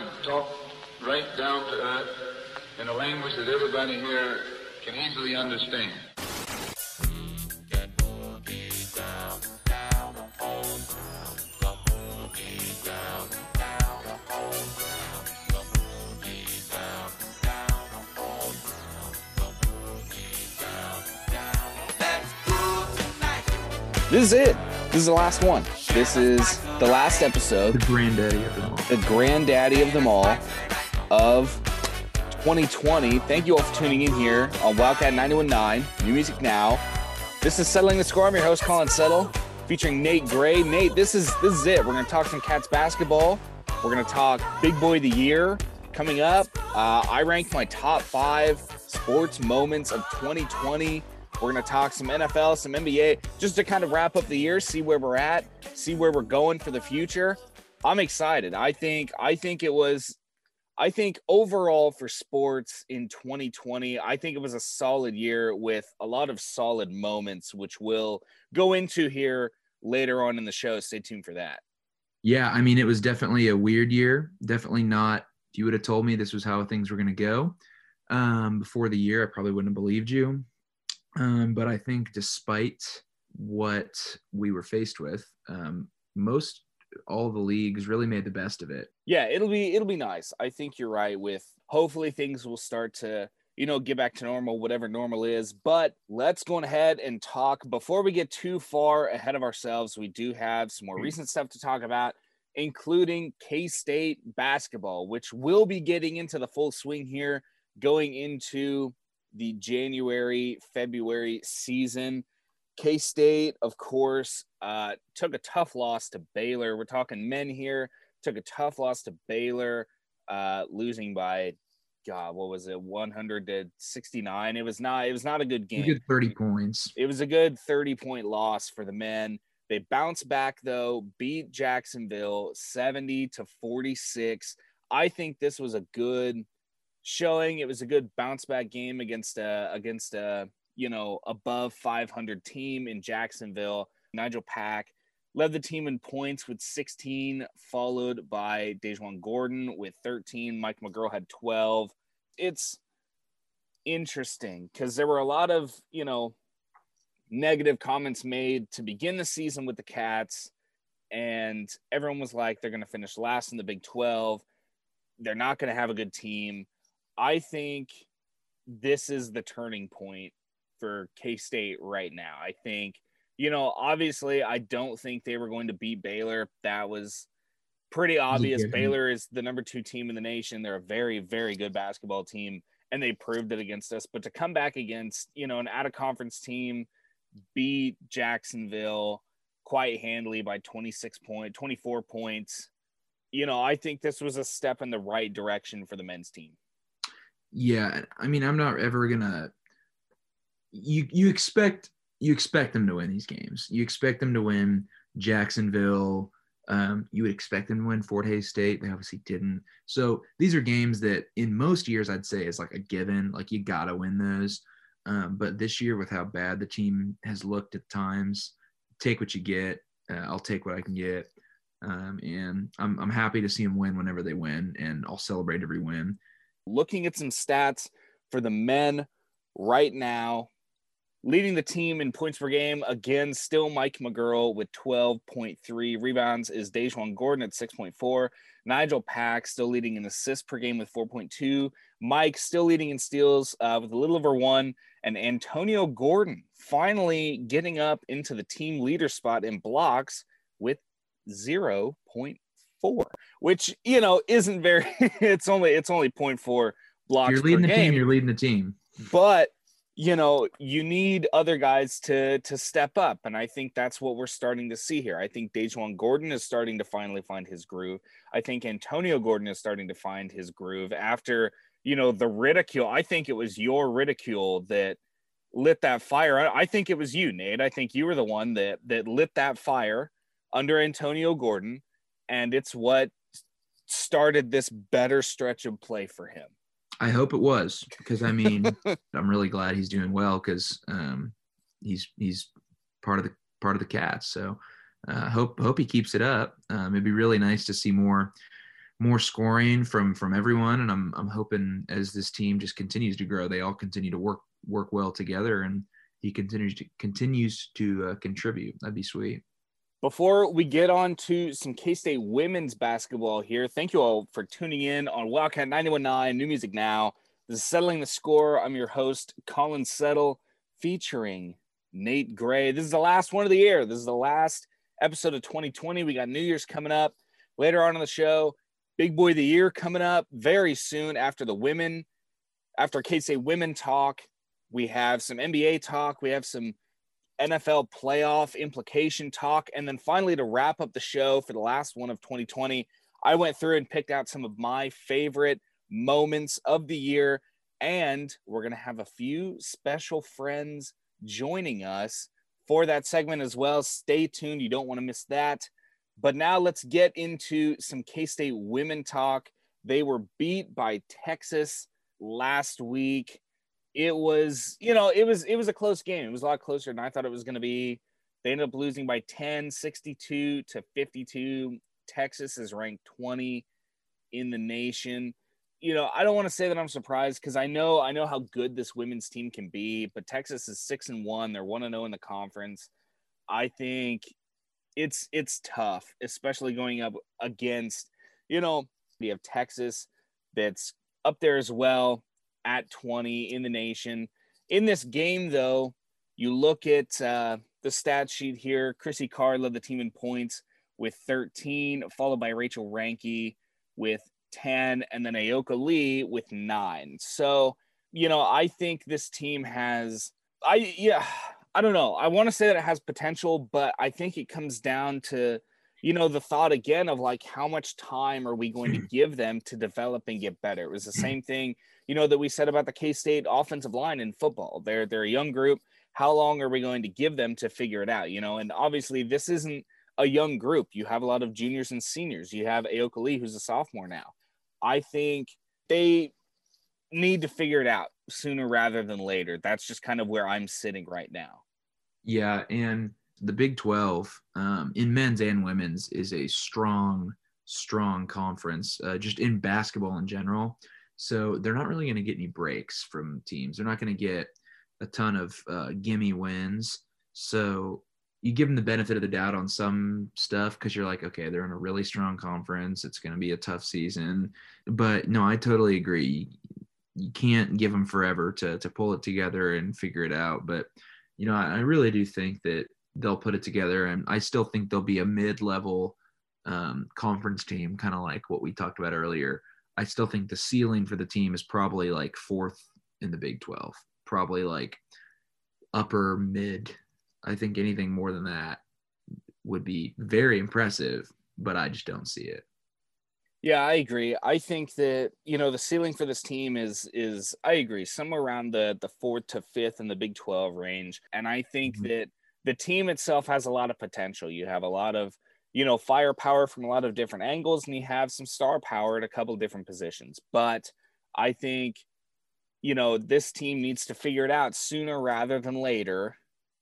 to talk right down to earth in a language that everybody here can easily understand. This is it. This is the last one. This is the last episode, The granddaddy of them all. the granddaddy of them all of 2020. Thank you all for tuning in here on Wildcat 919, New Music Now. This is Settling the Score. I'm your host, Colin Settle, featuring Nate Gray. Nate, this is this is it. We're gonna talk some Cats basketball. We're gonna talk Big Boy of the Year coming up. Uh, I ranked my top five sports moments of 2020. We're going to talk some NFL, some NBA, just to kind of wrap up the year, see where we're at, see where we're going for the future. I'm excited. I think I think it was I think overall for sports in 2020, I think it was a solid year with a lot of solid moments which we'll go into here later on in the show. Stay tuned for that. Yeah, I mean, it was definitely a weird year. Definitely not. If you would have told me this was how things were going to go um, before the year, I probably wouldn't have believed you. Um, but I think despite what we were faced with, um, most all the leagues really made the best of it. Yeah, it'll be it'll be nice. I think you're right with hopefully things will start to you know get back to normal whatever normal is but let's go ahead and talk before we get too far ahead of ourselves we do have some more recent stuff to talk about including k-state basketball which will be getting into the full swing here going into the january february season k-state of course uh, took a tough loss to baylor we're talking men here took a tough loss to baylor uh, losing by God, what was it, 100 to 69? It was not. It was not a good A game. good 30 points. It was a good 30 point loss for the men. They bounced back though, beat Jacksonville 70 to 46. I think this was a good showing. It was a good bounce back game against a against a you know above 500 team in Jacksonville. Nigel Pack led the team in points with 16, followed by DaJuan Gordon with 13. Mike McGuirl had 12. It's interesting because there were a lot of you know negative comments made to begin the season with the Cats, and everyone was like, they're going to finish last in the Big 12. They're not going to have a good team. I think this is the turning point for K State right now. I think, you know, obviously, I don't think they were going to beat Baylor. That was pretty obvious. Baylor is the number two team in the nation. They're a very, very good basketball team, and they proved it against us. But to come back against, you know, an out of conference team, beat Jacksonville quite handily by 26 point, 24 points. You know, I think this was a step in the right direction for the men's team. Yeah, I mean, I'm not ever gonna. You you expect you expect them to win these games. You expect them to win Jacksonville. Um, you would expect them to win Fort Hays State. They obviously didn't. So these are games that in most years I'd say is like a given. Like you gotta win those. Um, but this year, with how bad the team has looked at times, take what you get. Uh, I'll take what I can get. Um, and I'm, I'm happy to see them win whenever they win, and I'll celebrate every win. Looking at some stats for the men right now, leading the team in points per game. Again, still Mike McGuirl with 12.3 rebounds is DaJuan Gordon at 6.4. Nigel Pack still leading in assists per game with 4.2. Mike still leading in steals uh, with a little over one. And Antonio Gordon finally getting up into the team leader spot in blocks with 0.4, which, you know, isn't very, it's only, it's only 0.4 blocks you're leading the game. team. You're leading the team. but you know you need other guys to to step up and i think that's what we're starting to see here. I think DaJuan gordon is starting to finally find his groove. I think antonio gordon is starting to find his groove after you know the ridicule. I think it was your ridicule that lit that fire. I, I think it was you nate. I think you were the one that that lit that fire under antonio gordon and it's what started this better stretch of play for him I hope it was because I mean I'm really glad he's doing well because um, he's he's part of the part of the cats. So uh, hope hope he keeps it up. Um, it'd be really nice to see more more scoring from from everyone, and I'm I'm hoping as this team just continues to grow, they all continue to work work well together, and he continues to continues to uh, contribute. That'd be sweet. Before we get on to some K State women's basketball here, thank you all for tuning in on Wildcat 919 New Music Now. This is Settling the Score. I'm your host, Colin Settle, featuring Nate Gray. This is the last one of the year. This is the last episode of 2020. We got New Year's coming up later on in the show. Big Boy of the Year coming up very soon after the women, after K State women talk. We have some NBA talk. We have some NFL playoff implication talk. And then finally, to wrap up the show for the last one of 2020, I went through and picked out some of my favorite moments of the year. And we're going to have a few special friends joining us for that segment as well. Stay tuned. You don't want to miss that. But now let's get into some K State women talk. They were beat by Texas last week it was, you know, it was it was a close game. It was a lot closer than I thought it was going to be. They ended up losing by 10, 62 to 52. Texas is ranked 20 in the nation. You know, I don't want to say that I'm surprised because I know I know how good this women's team can be, but Texas is six and one. They're one and zero oh in the conference. I think it's it's tough, especially going up against, you know, we have Texas that's up there as well at 20 in the nation. In this game, though, you look at uh, the stat sheet here. Chrissy Carr led the team in points with 13, followed by Rachel Ranke with 10, and then Ayoka Lee with nine. So, you know, I think this team has, I, yeah, I don't know. I want to say that it has potential, but I think it comes down to, you know, the thought again of like, how much time are we going to give them to develop and get better? It was the mm-hmm. same thing you know, that we said about the K State offensive line in football. They're they're a young group. How long are we going to give them to figure it out? You know, and obviously this isn't a young group. You have a lot of juniors and seniors. You have Ayoka Lee, who's a sophomore now. I think they need to figure it out sooner rather than later. That's just kind of where I'm sitting right now. Yeah, and the Big 12 um, in men's and women's is a strong, strong conference, uh, just in basketball in general. So they're not really going to get any breaks from teams. They're not going to get a ton of uh, gimme wins. So you give them the benefit of the doubt on some stuff because you're like, okay, they're in a really strong conference. It's going to be a tough season. But no, I totally agree. You can't give them forever to to pull it together and figure it out. But you know, I, I really do think that they'll put it together, and I still think they'll be a mid-level um, conference team, kind of like what we talked about earlier. I still think the ceiling for the team is probably like fourth in the Big 12, probably like upper mid. I think anything more than that would be very impressive, but I just don't see it. Yeah, I agree. I think that you know the ceiling for this team is is I agree somewhere around the the fourth to fifth in the Big Twelve range, and I think mm-hmm. that the team itself has a lot of potential. You have a lot of you know, firepower from a lot of different angles, and you have some star power at a couple of different positions. But I think, you know, this team needs to figure it out sooner rather than later,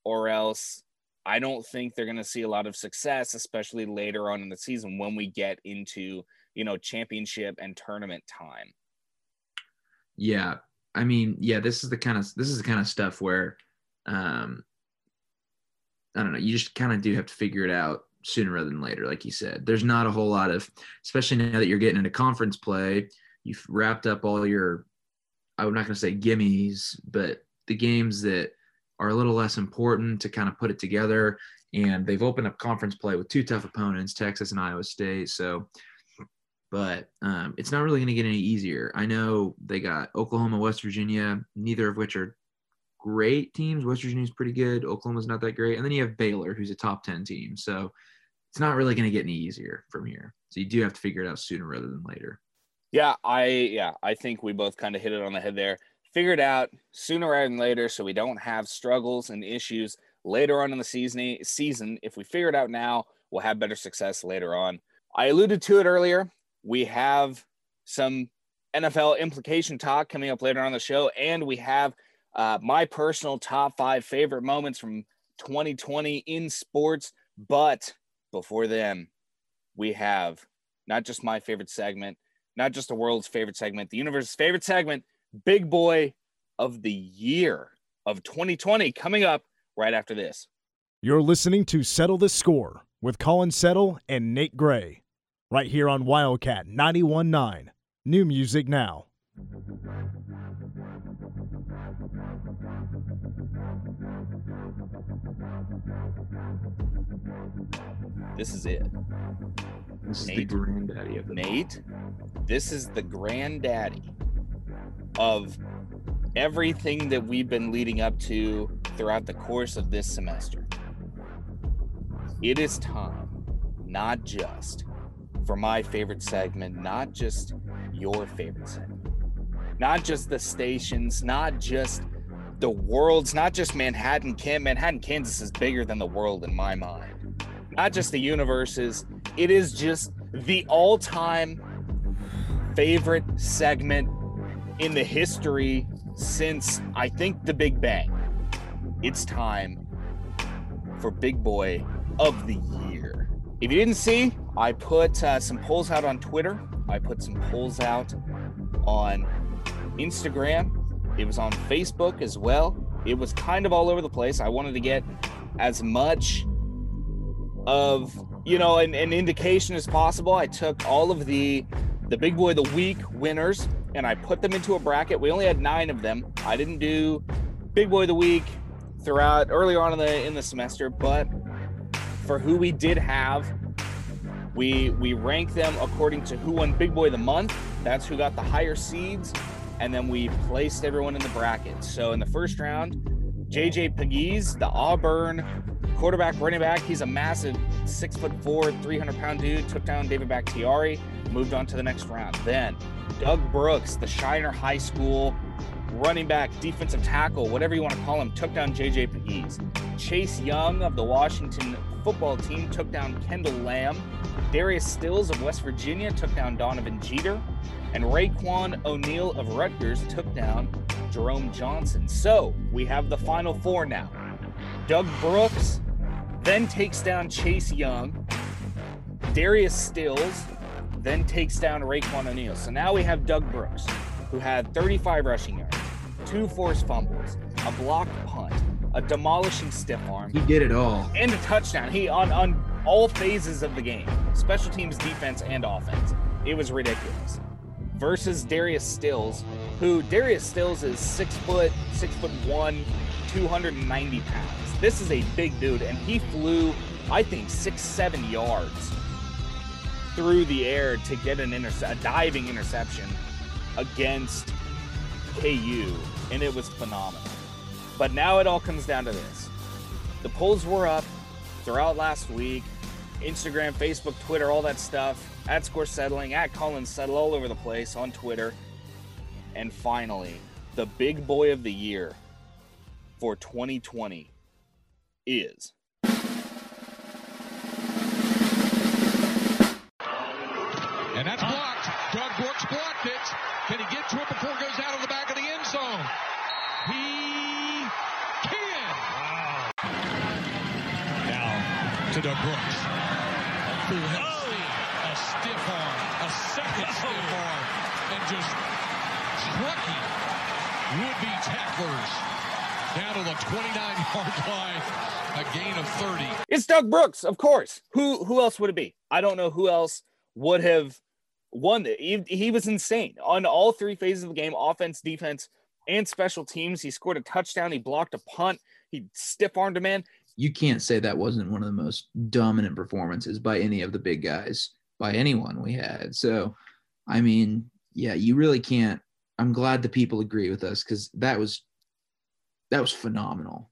or else I don't think they're going to see a lot of success, especially later on in the season when we get into, you know, championship and tournament time. Yeah. I mean, yeah, this is the kind of this is the kind of stuff where um I don't know, you just kind of do have to figure it out sooner rather than later, like you said. There's not a whole lot of, especially now that you're getting into conference play, you've wrapped up all your, I'm not going to say gimmies, but the games that are a little less important to kind of put it together. And they've opened up conference play with two tough opponents, Texas and Iowa State. So, but um, it's not really going to get any easier. I know they got Oklahoma, West Virginia, neither of which are great teams. West Virginia's pretty good. Oklahoma's not that great. And then you have Baylor, who's a top 10 team. So it's not really going to get any easier from here. So you do have to figure it out sooner rather than later. Yeah, I yeah, I think we both kind of hit it on the head there. Figure it out sooner rather than later so we don't have struggles and issues later on in the season season. If we figure it out now, we'll have better success later on. I alluded to it earlier. We have some NFL implication talk coming up later on the show, and we have uh, my personal top five favorite moments from 2020 in sports. But before then, we have not just my favorite segment, not just the world's favorite segment, the universe's favorite segment, Big Boy of the Year of 2020, coming up right after this. You're listening to Settle the Score with Colin Settle and Nate Gray, right here on Wildcat 919. New music now. This is it. This is the Nate? granddaddy of the Nate, this is the granddaddy of everything that we've been leading up to throughout the course of this semester. It is time, not just for my favorite segment, not just your favorite segment, not just the stations, not just the world's, not just Manhattan, Manhattan, Kansas is bigger than the world in my mind. Not just the universes, it is just the all-time favorite segment in the history since I think the Big Bang. It's time for Big Boy of the Year. If you didn't see, I put uh, some polls out on Twitter. I put some polls out on Instagram. It was on Facebook as well. It was kind of all over the place. I wanted to get as much of you know an, an indication as possible. I took all of the the big boy of the week winners and I put them into a bracket. We only had nine of them. I didn't do big boy of the week throughout earlier on in the in the semester, but for who we did have, we we rank them according to who won big boy of the month. That's who got the higher seeds, and then we placed everyone in the bracket. So in the first round, JJ Pegues, the Auburn quarterback, running back, he's a massive six foot four, 300 pound dude, took down David Bakhtiari, moved on to the next round. Then Doug Brooks, the Shiner High School running back, defensive tackle, whatever you want to call him, took down JJ Pegues. Chase Young of the Washington football team took down Kendall Lamb. Darius Stills of West Virginia took down Donovan Jeter. And Raiqwon O'Neal of Rutgers took down Jerome Johnson. So we have the final four now. Doug Brooks then takes down Chase Young. Darius Stills then takes down Raiqwon O'Neal. So now we have Doug Brooks, who had 35 rushing yards, two forced fumbles, a blocked punt, a demolishing stiff arm, He did it all. and a touchdown. He on on all phases of the game, special teams, defense, and offense. It was ridiculous. Versus Darius Stills, who Darius Stills is six foot, six foot one, 290 pounds. This is a big dude, and he flew, I think, six, seven yards through the air to get an interce- a diving interception against KU, and it was phenomenal. But now it all comes down to this. The polls were up throughout last week. Instagram, Facebook, Twitter, all that stuff. At Score Settling, at Colin Settle, all over the place on Twitter. And finally, the big boy of the year for 2020 is And that's blocked. Doug Brooks blocked it. Can he get to it before it goes out of the back of the end zone? He can. Wow. Now to Doug Brooks. A full head. A stiff arm. A second oh. stiff arm. And just trucking would-be tacklers down to the 29-yard line. A gain of 30. It's Doug Brooks, of course. Who who else would it be? I don't know who else would have won it. He, he was insane on all three phases of the game: offense, defense, and special teams. He scored a touchdown. He blocked a punt. He stiff armed a man. You can't say that wasn't one of the most dominant performances by any of the big guys, by anyone we had. So, I mean, yeah, you really can't. I'm glad the people agree with us because that was that was phenomenal.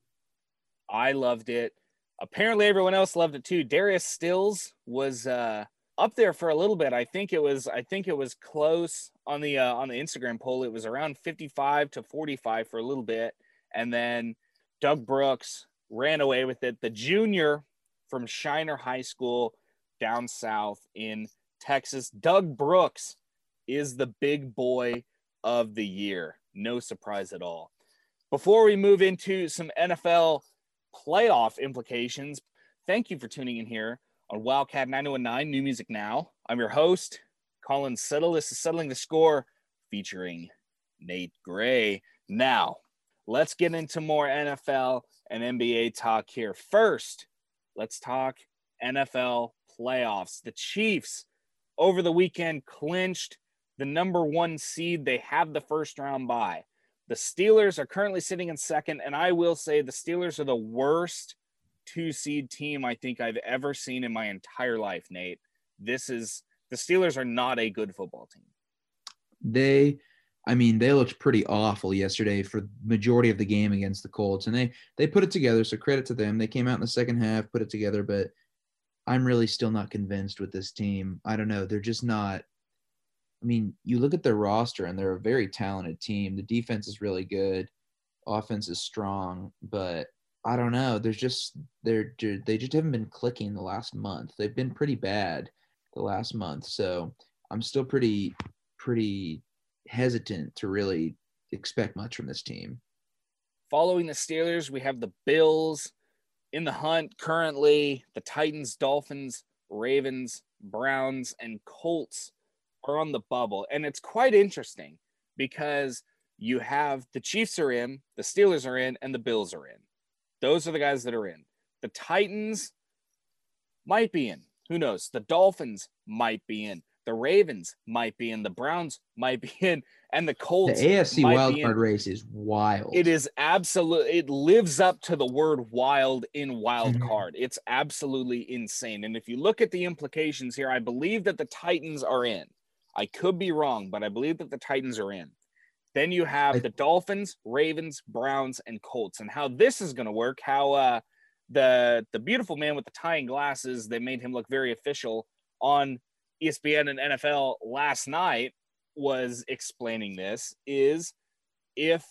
I loved it. Apparently, everyone else loved it too. Darius Stills was uh, up there for a little bit. I think it was. I think it was close on the uh, on the Instagram poll. It was around 55 to 45 for a little bit, and then Doug Brooks ran away with it. The junior from Shiner High School down south in Texas, Doug Brooks is the big boy of the year. No surprise at all. Before we move into some NFL playoff implications, thank you for tuning in here on Wildcat 919 New Music Now. I'm your host, Colin Settle. This is Settling the Score featuring Nate Gray. Now, let's get into more NFL and NBA talk here. First, let's talk NFL playoffs. The Chiefs over the weekend clinched the number one seed. They have the first round bye. The Steelers are currently sitting in second, and I will say the Steelers are the worst two seed team I think I've ever seen in my entire life, Nate. This is the Steelers are not a good football team. They, I mean, they looked pretty awful yesterday for majority of the game against the Colts, and they they put it together. So credit to them. They came out in the second half, put it together, but I'm really still not convinced with this team. I don't know. They're just not. I mean, you look at their roster, and they're a very talented team. The defense is really good, offense is strong, but I don't know. There's just they're they just haven't been clicking the last month. They've been pretty bad the last month. So I'm still pretty pretty hesitant to really expect much from this team. Following the Steelers, we have the Bills in the hunt currently. The Titans, Dolphins, Ravens, Browns, and Colts are on the bubble. And it's quite interesting because you have the Chiefs are in, the Steelers are in, and the Bills are in. Those are the guys that are in. The Titans might be in. Who knows? The Dolphins might be in. The Ravens might be in. The Browns might be in. And the Colts. The AFC wildcard race is wild. It is absolutely, It lives up to the word wild in wild mm-hmm. card. It's absolutely insane. And if you look at the implications here, I believe that the Titans are in. I could be wrong, but I believe that the Titans are in. Then you have I, the Dolphins, Ravens, Browns, and Colts. And how this is going to work, how uh, the the beautiful man with the tying glasses, they made him look very official on ESPN and NFL last night was explaining this is if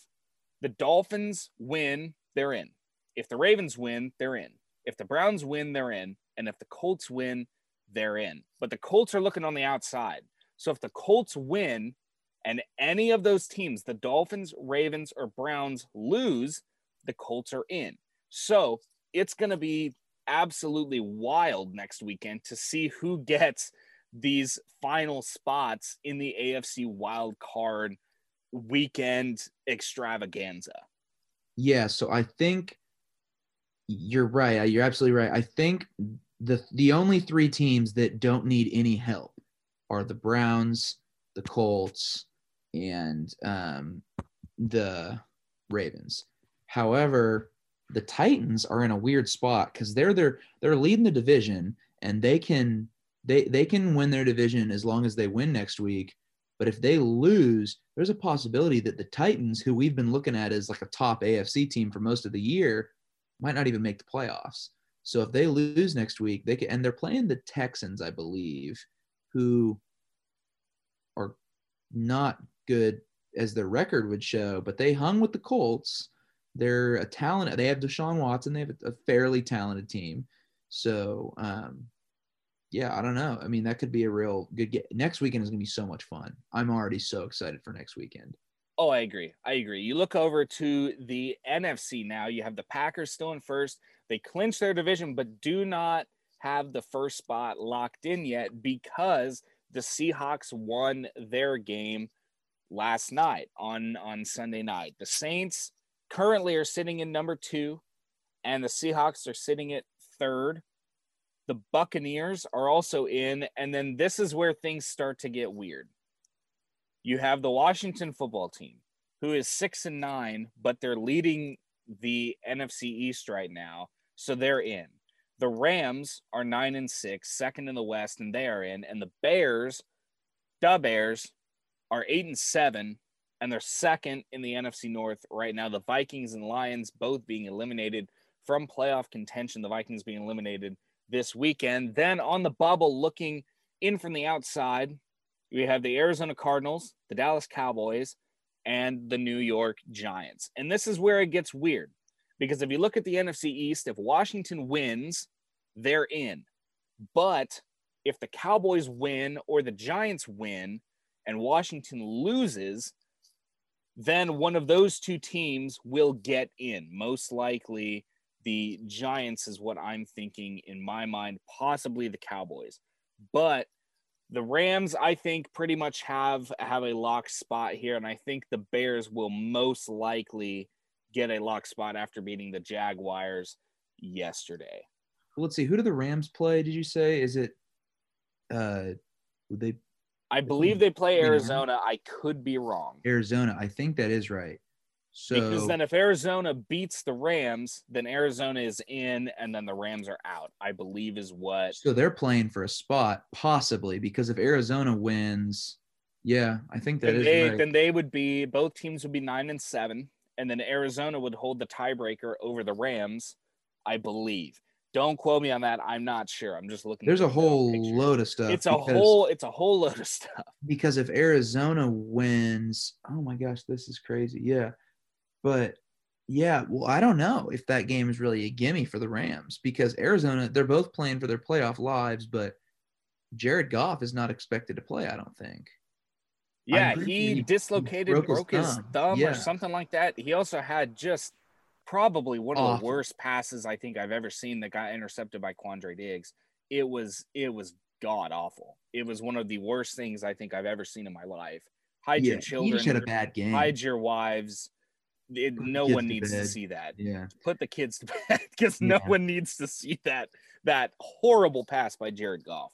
the Dolphins win, they're in. If the Ravens win, they're in. If the Browns win, they're in. And if the Colts win, they're in. But the Colts are looking on the outside. So if the Colts win, and any of those teams, the Dolphins, Ravens, or Browns, lose, the Colts are in. So it's going to be absolutely wild next weekend to see who gets these final spots in the AFC wild card weekend extravaganza. Yeah, so I think you're right. You're absolutely right. I think the the only three teams that don't need any help are the Browns, the Colts, and um, the Ravens. However, the Titans are in a weird spot because they're they're they're leading the division and they can they they can win their division as long as they win next week. But if they lose, there's a possibility that the Titans, who we've been looking at as like a top AFC team for most of the year, might not even make the playoffs. So if they lose next week, they can and they're playing the Texans, I believe, who are not good as their record would show, but they hung with the Colts. They're a talent. They have Deshaun Watson. They have a fairly talented team. So, um, yeah, I don't know. I mean, that could be a real good get. Next weekend is going to be so much fun. I'm already so excited for next weekend. Oh, I agree. I agree. You look over to the NFC now. You have the Packers still in first. They clinch their division, but do not have the first spot locked in yet because the Seahawks won their game last night on on Sunday night. The Saints currently are sitting in number 2 and the Seahawks are sitting at third. The Buccaneers are also in and then this is where things start to get weird. You have the Washington football team who is 6 and 9 but they're leading the NFC East right now, so they're in. The Rams are 9 and 6, second in the West and they are in and the Bears, the Bears are eight and seven, and they're second in the NFC North right now. The Vikings and Lions both being eliminated from playoff contention. The Vikings being eliminated this weekend. Then on the bubble, looking in from the outside, we have the Arizona Cardinals, the Dallas Cowboys, and the New York Giants. And this is where it gets weird because if you look at the NFC East, if Washington wins, they're in. But if the Cowboys win or the Giants win, and Washington loses, then one of those two teams will get in. Most likely The Giants is what I'm thinking in my mind, possibly the Cowboys. But the Rams, I think, pretty much have have a lock spot here, and I think the Bears will most likely get a lock spot after beating the Jaguars yesterday. Let's see. Who do the Rams play? Did you say? Is it? Uh, would they I believe they play Arizona. I could be wrong. Arizona? I think that is right. So because then if Arizona beats the Rams, then Arizona is in and then the Rams are out. I believe is what so they're playing for a spot possibly because if Arizona wins, yeah, I think that then is they, right. then they would be both teams would be nine and seven, and then Arizona would hold the tiebreaker over the Rams, I believe. Don't quote me on that. I'm not sure. I'm just looking. There's a whole picture. load of stuff. It's a whole. It's a whole load of stuff. because if Arizona wins, oh my gosh, this is crazy. Yeah. But yeah, well, I don't know if that game is really a gimme for the Rams because Arizona, they're both playing for their playoff lives, but Jared Goff is not expected to play, I don't think. Yeah, he dislocated, broke broke, his his thumb. thumb, Yeah. or something like that. He also had just probably one of Awful. the worst passes I think I've ever seen that got intercepted by Quandre Diggs. It was it was god awful. It was one of the worst things I think I've ever seen in my life. Hide yeah, your children, just had a bad game. hide your wives. It, no one to needs to see that. yeah. Put the kids to bed because no one needs to see that that horrible pass by Jared Goff.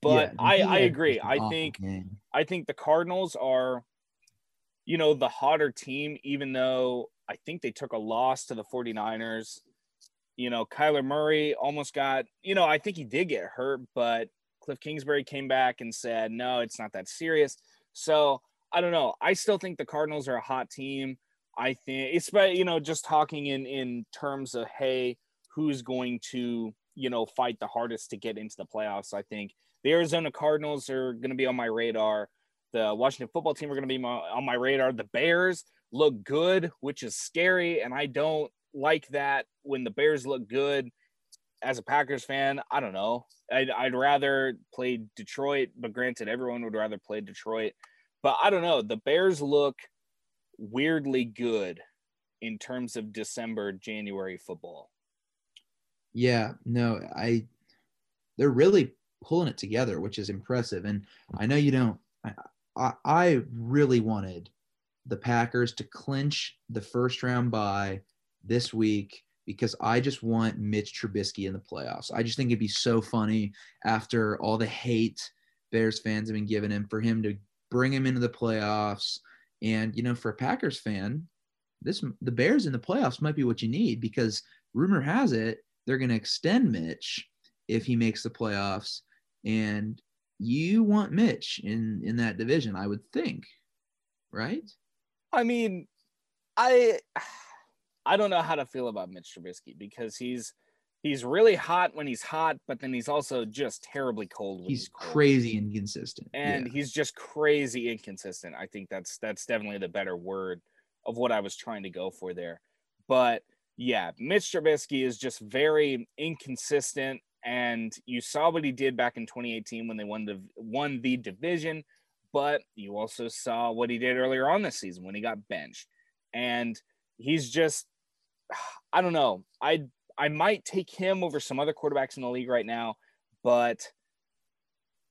But Yeah, I, I agree. I think game. I think the Cardinals are, you know, the hotter team, even though I think they took a loss to the 49ers. You know, Kyler Murray almost got, you know, I think he did get hurt, but Cliff Kingsbury came back and said, no, it's not that serious. So I don't know. I still think the Cardinals are a hot team. I think it's, but, you know, just talking in, in terms of, hey, who's going to, you know, fight the hardest to get into the playoffs. I think the Arizona Cardinals are going to be on my radar. The Washington football team are going to be my, on my radar. The Bears look good, which is scary. And I don't like that when the Bears look good. As a Packers fan, I don't know. I'd, I'd rather play Detroit, but granted, everyone would rather play Detroit. But I don't know. The Bears look weirdly good in terms of December, January football. Yeah, no, I they're really pulling it together, which is impressive. And I know you don't I I, really wanted the Packers to clinch the first round bye this week because I just want Mitch Trubisky in the playoffs. I just think it'd be so funny after all the hate Bears fans have been giving him for him to bring him into the playoffs. And you know, for a Packers fan, this the Bears in the playoffs might be what you need because rumor has it they're going to extend Mitch if he makes the playoffs, and you want Mitch in in that division, I would think, right? I mean, I I don't know how to feel about Mitch Trubisky because he's he's really hot when he's hot, but then he's also just terribly cold when he's, He's cold. crazy inconsistent. and yeah. he's just crazy inconsistent. I think that's that's definitely the better word of what I was trying to go for there. But yeah, Mitch Trubisky is just very inconsistent, and you saw what he did back in 2018 when they won the won the division. But you also saw what he did earlier on this season when he got benched, and he's just I don't know. I I might take him over some other quarterbacks in the league right now, but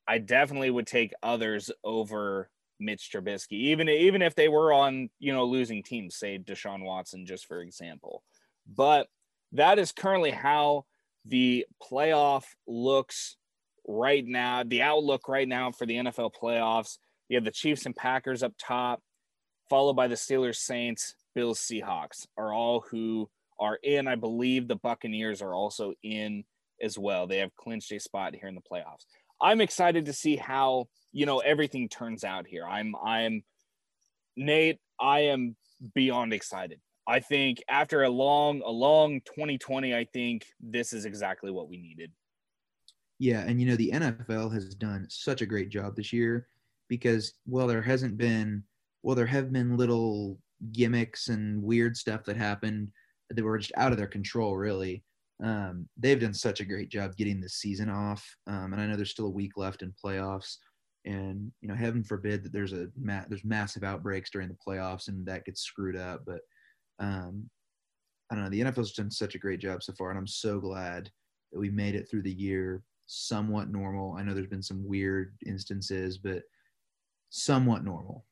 I definitely would take others over Mitch Trubisky, even even if they were on you know losing teams, say Deshaun Watson, just for example. But that is currently how the playoff looks right now. The outlook right now for the NFL playoffs. You have the Chiefs and Packers up top, followed by the Steelers, Saints, Bills, Seahawks are all who are in. I believe the Buccaneers are also in as well. They have clinched a spot here in the playoffs. I'm excited to see how you know everything turns out here. I'm I'm Nate. I am beyond excited. I think after a long a long 2020, I think this is exactly what we needed. Yeah, and you know the NFL has done such a great job this year because well there hasn't been well there have been little gimmicks and weird stuff that happened that were just out of their control really. Um, they've done such a great job getting the season off, um, and I know there's still a week left in playoffs. And you know, heaven forbid that there's a ma- there's massive outbreaks during the playoffs and that gets screwed up. But um, I don't know. The NFL's done such a great job so far, and I'm so glad that we made it through the year somewhat normal. I know there's been some weird instances, but somewhat normal.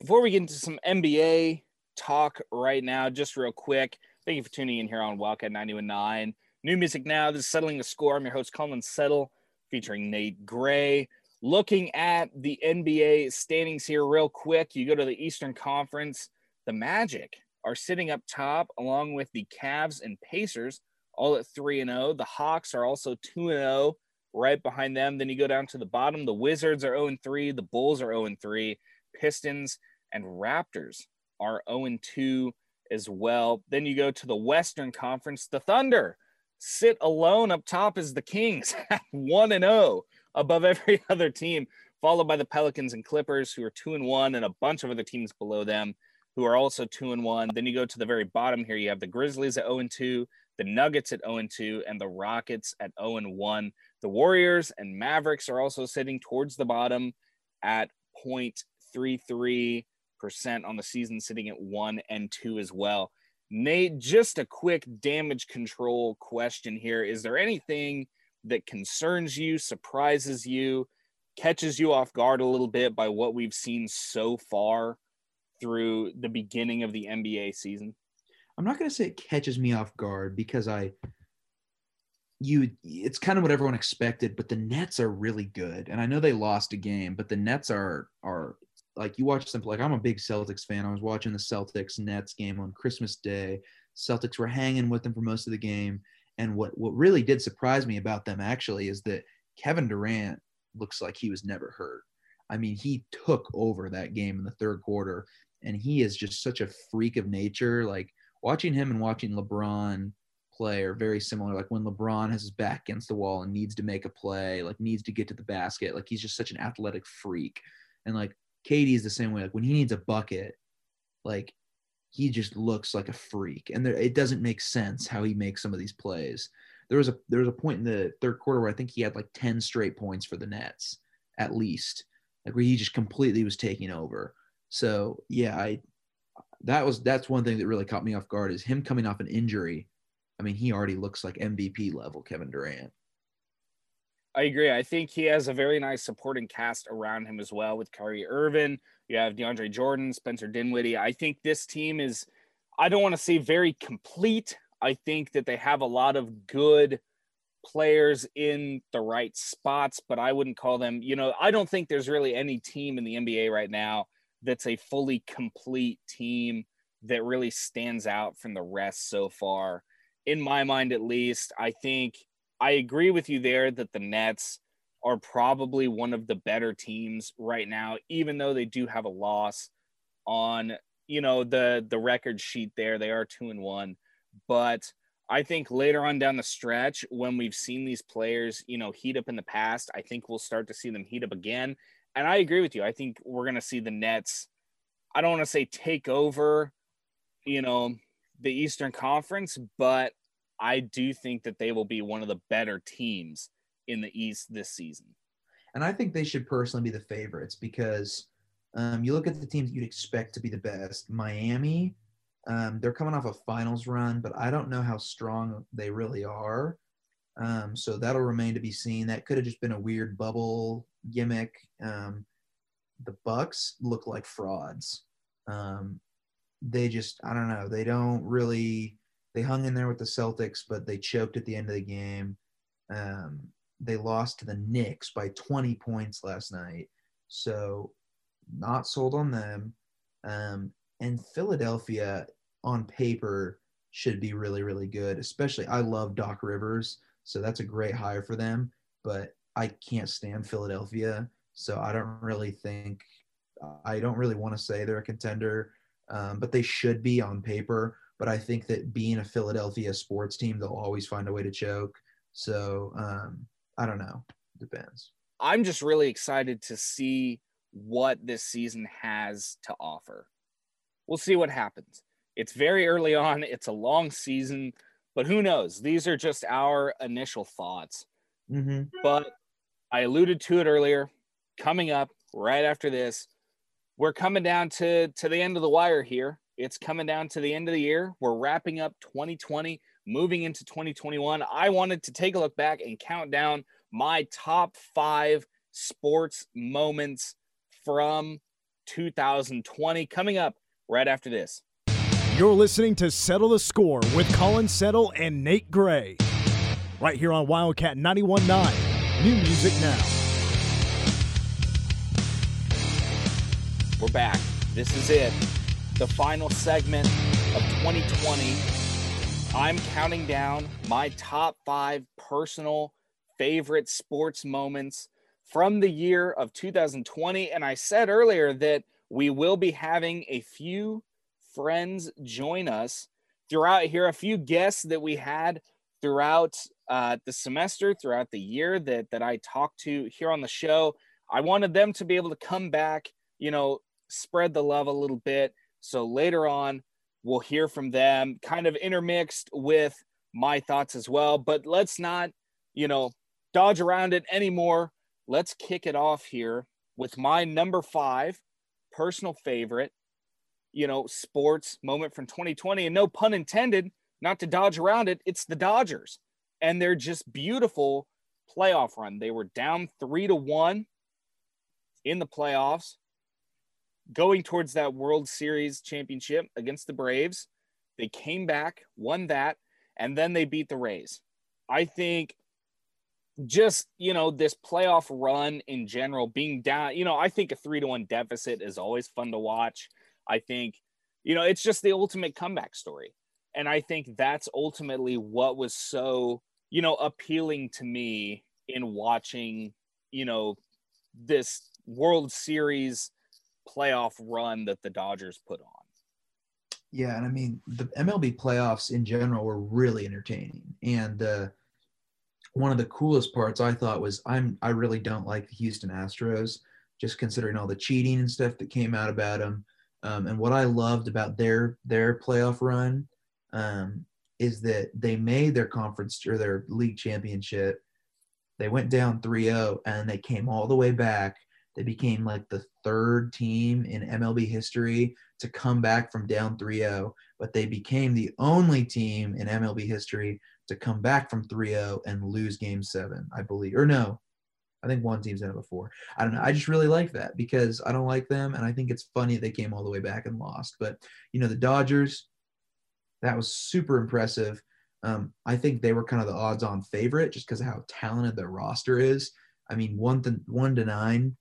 Before we get into some NBA talk right now, just real quick, thank you for tuning in here on Wildcat 919. New music now. This is Settling the Score. I'm your host, Colin Settle, featuring Nate Gray. Looking at the NBA standings here, real quick, you go to the Eastern Conference. The Magic are sitting up top along with the Cavs and Pacers, all at 3 and 0. The Hawks are also 2 and 0 right behind them. Then you go down to the bottom. The Wizards are 0 and 3, the Bulls are 0 and 3, Pistons and Raptors are 0 and 2 as well. Then you go to the Western Conference. The Thunder sit alone up top as the Kings, 1 and 0 above every other team, followed by the Pelicans and Clippers, who are 2 and 1, and a bunch of other teams below them who are also 2 and 1. Then you go to the very bottom here, you have the Grizzlies at 0 and 2, the Nuggets at 0 and 2, and the Rockets at 0 and 1. The Warriors and Mavericks are also sitting towards the bottom at 0.33% on the season, sitting at 1 and 2 as well. Nate, just a quick damage control question here. Is there anything that concerns you, surprises you, catches you off guard a little bit by what we've seen so far through the beginning of the NBA season? I'm not going to say it catches me off guard because I you it's kind of what everyone expected, but the Nets are really good. And I know they lost a game, but the Nets are are like you watch them like I'm a big Celtics fan. I was watching the Celtics Nets game on Christmas Day. Celtics were hanging with them for most of the game. And what what really did surprise me about them actually is that Kevin Durant looks like he was never hurt. I mean, he took over that game in the third quarter, and he is just such a freak of nature. Like watching him and watching LeBron play are very similar. Like when LeBron has his back against the wall and needs to make a play, like needs to get to the basket, like he's just such an athletic freak. And like KD is the same way. Like when he needs a bucket, like he just looks like a freak. And there, it doesn't make sense how he makes some of these plays. There was a there was a point in the third quarter where I think he had like 10 straight points for the Nets, at least. Like where he just completely was taking over. So yeah, I that was that's one thing that really caught me off guard is him coming off an injury I mean, he already looks like MVP level Kevin Durant. I agree. I think he has a very nice supporting cast around him as well with Kyrie Irving. You have DeAndre Jordan, Spencer Dinwiddie. I think this team is, I don't want to say very complete. I think that they have a lot of good players in the right spots, but I wouldn't call them, you know, I don't think there's really any team in the NBA right now that's a fully complete team that really stands out from the rest so far in my mind at least, I think I agree with you there that the Nets are probably one of the better teams right now, even though they do have a loss on you know the the record sheet there. They are two and one, but I think later on down the stretch, when we've seen these players, you know, heat up in the past, I think we'll start to see them heat up again. And I agree with you. I think we're going to see the Nets. I don't want to say take over, you know, the Eastern Conference, but I do think that they will be one of the better teams in the East this season. And I think they should personally be the favorites because um, you look at the teams you'd expect to be the best. Miami, um, they're coming off a finals run, but I don't know how strong they really are. Um, so that'll remain to be seen. That could have just been a weird bubble gimmick. Um, the Bucks look like frauds. Um, they just, I don't know, they don't really they hung in there with the Celtics, but they choked at the end of the game. Um, they lost to the Knicks by 20 points last night. So, not sold on them. Um, and Philadelphia, on paper, should be really, really good. Especially, I love Doc Rivers. So, that's a great hire for them. But I can't stand Philadelphia. So, I don't really think, I don't really want to say they're a contender. Um, but they should be on paper but I think that being a Philadelphia sports team, they'll always find a way to choke. So um, I don't know. Depends. I'm just really excited to see what this season has to offer. We'll see what happens. It's very early on, it's a long season, but who knows? These are just our initial thoughts. Mm-hmm. But I alluded to it earlier. Coming up right after this, we're coming down to, to the end of the wire here It's coming down to the end of the year. We're wrapping up 2020, moving into 2021. I wanted to take a look back and count down my top five sports moments from 2020 coming up right after this. You're listening to Settle the Score with Colin Settle and Nate Gray. Right here on Wildcat 91.9. New music now. We're back. This is it. The final segment of 2020. I'm counting down my top five personal favorite sports moments from the year of 2020. And I said earlier that we will be having a few friends join us throughout here, a few guests that we had throughout uh, the semester, throughout the year that, that I talked to here on the show. I wanted them to be able to come back, you know, spread the love a little bit. So later on, we'll hear from them, kind of intermixed with my thoughts as well. But let's not, you know, dodge around it anymore. Let's kick it off here with my number five personal favorite, you know, sports moment from 2020. And no pun intended, not to dodge around it, it's the Dodgers. And they're just beautiful playoff run. They were down three to one in the playoffs going towards that World Series championship against the Braves. They came back, won that, and then they beat the Rays. I think just, you know, this playoff run in general being down, you know, I think a three to one deficit is always fun to watch. I think, you know, it's just the ultimate comeback story. And I think that's ultimately what was so, you know, appealing to me in watching, you know, this World Series playoff run that the Dodgers put on. Yeah, and I mean the MLB playoffs in general were really entertaining, and uh, one of the coolest parts I thought was I'm I really don't like the Houston Astros, just considering all the cheating and stuff that came out about them. Um, and what I loved about their their playoff run um, is that they made their conference or their league championship. They went down 3-0 and they came all the way back they became like the third team in MLB history to come back from down 3-0, but they became the only team in MLB history to come back from 3-0 and lose game 7, I believe. Or no. I think one team's done it before. I don't know. I just really like that because I don't like them and I think it's funny they came all the way back and lost. But, you know, the Dodgers that was super impressive. Um, I think they were kind of the odds-on favorite just because of how talented their roster is. I mean, one to one to nine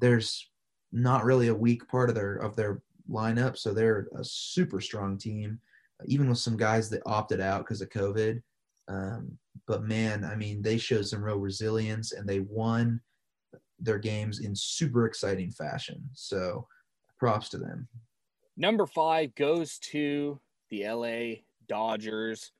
there's not really a weak part of their of their lineup, so they're a super strong team, even with some guys that opted out because of COVID. Um, but man, I mean, they showed some real resilience and they won their games in super exciting fashion. So, props to them. Number five goes to the LA Dodgers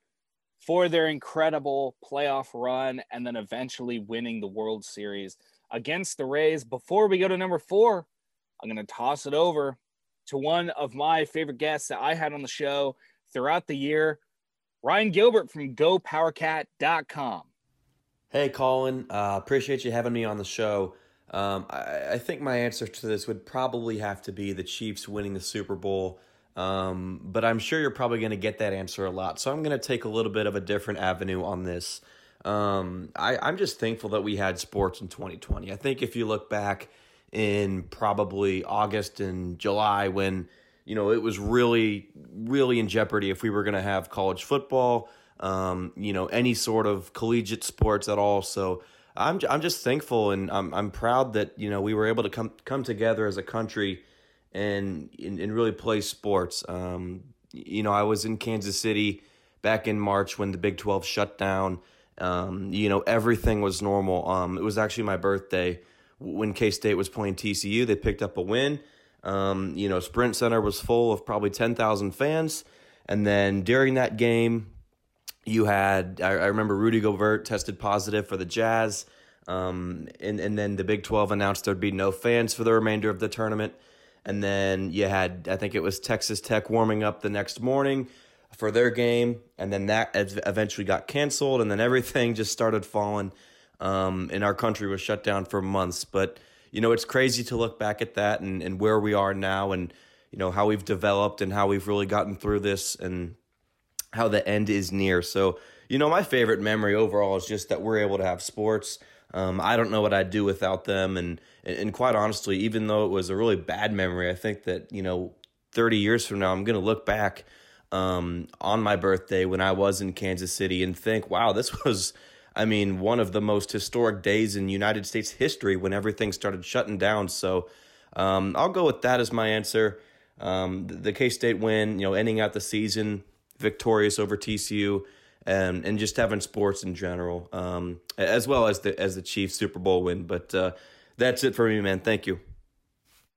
for their incredible playoff run and then eventually winning the World Series against the Rays. Before we go to number four, I'm going to toss it over to one of my favorite guests that I had on the show throughout the year, Ryan Gilbert from GoPowerCat.com. Hey, Colin. Uh, appreciate you having me on the show. Um, I, I, think my answer to this would probably have to be the Chiefs winning the Super Bowl. Um, but I'm sure you're probably going to get that answer a lot. So I'm going to take a little bit of a different avenue on this. Um, I, I'm just thankful that we had sports in 2020. I think if you look back in probably August and July when you know it was really really in jeopardy if we were going to have college football, um, you know any sort of collegiate sports at all. So I'm I'm just thankful and I'm I'm proud that you know we were able to come come together as a country and and, and really play sports. Um, you know I was in Kansas City back in March when the Big 12 shut down. Um, you know, everything was normal. Um, it was actually my birthday when K State was playing TCU. They picked up a win. Um, you know, Sprint Center was full of probably 10,000 fans. And then during that game, you had, I, I, remember Rudy Gobert tested positive for the Jazz. Um, and, and then the Big 12 announced there'd be no fans for the remainder of the tournament. And then you had, I think it was Texas Tech warming up the next morning for their game, and then that eventually got canceled, and then everything just started falling. Um, and our country was shut down for months. But you know, it's crazy to look back at that and, and where we are now, and you know how we've developed and how we've really gotten through this and how the end is near. So, you know, my favorite memory overall is just that we're able to have sports. Um, I don't know what I'd do without them, and, and quite honestly, even though it was a really bad memory, I think that you know, thirty years from now, I'm going to look back um, on my birthday when I was in Kansas City and think, wow, this was, I mean, one of the most historic days in United States history when everything started shutting down. So, um, I'll go with that as my answer. Um, the K State win, you know, ending out the season victorious over TCU, and and just having sports in general, um, as well as the as the Chiefs Super Bowl win. But uh, that's it for me, man. Thank you.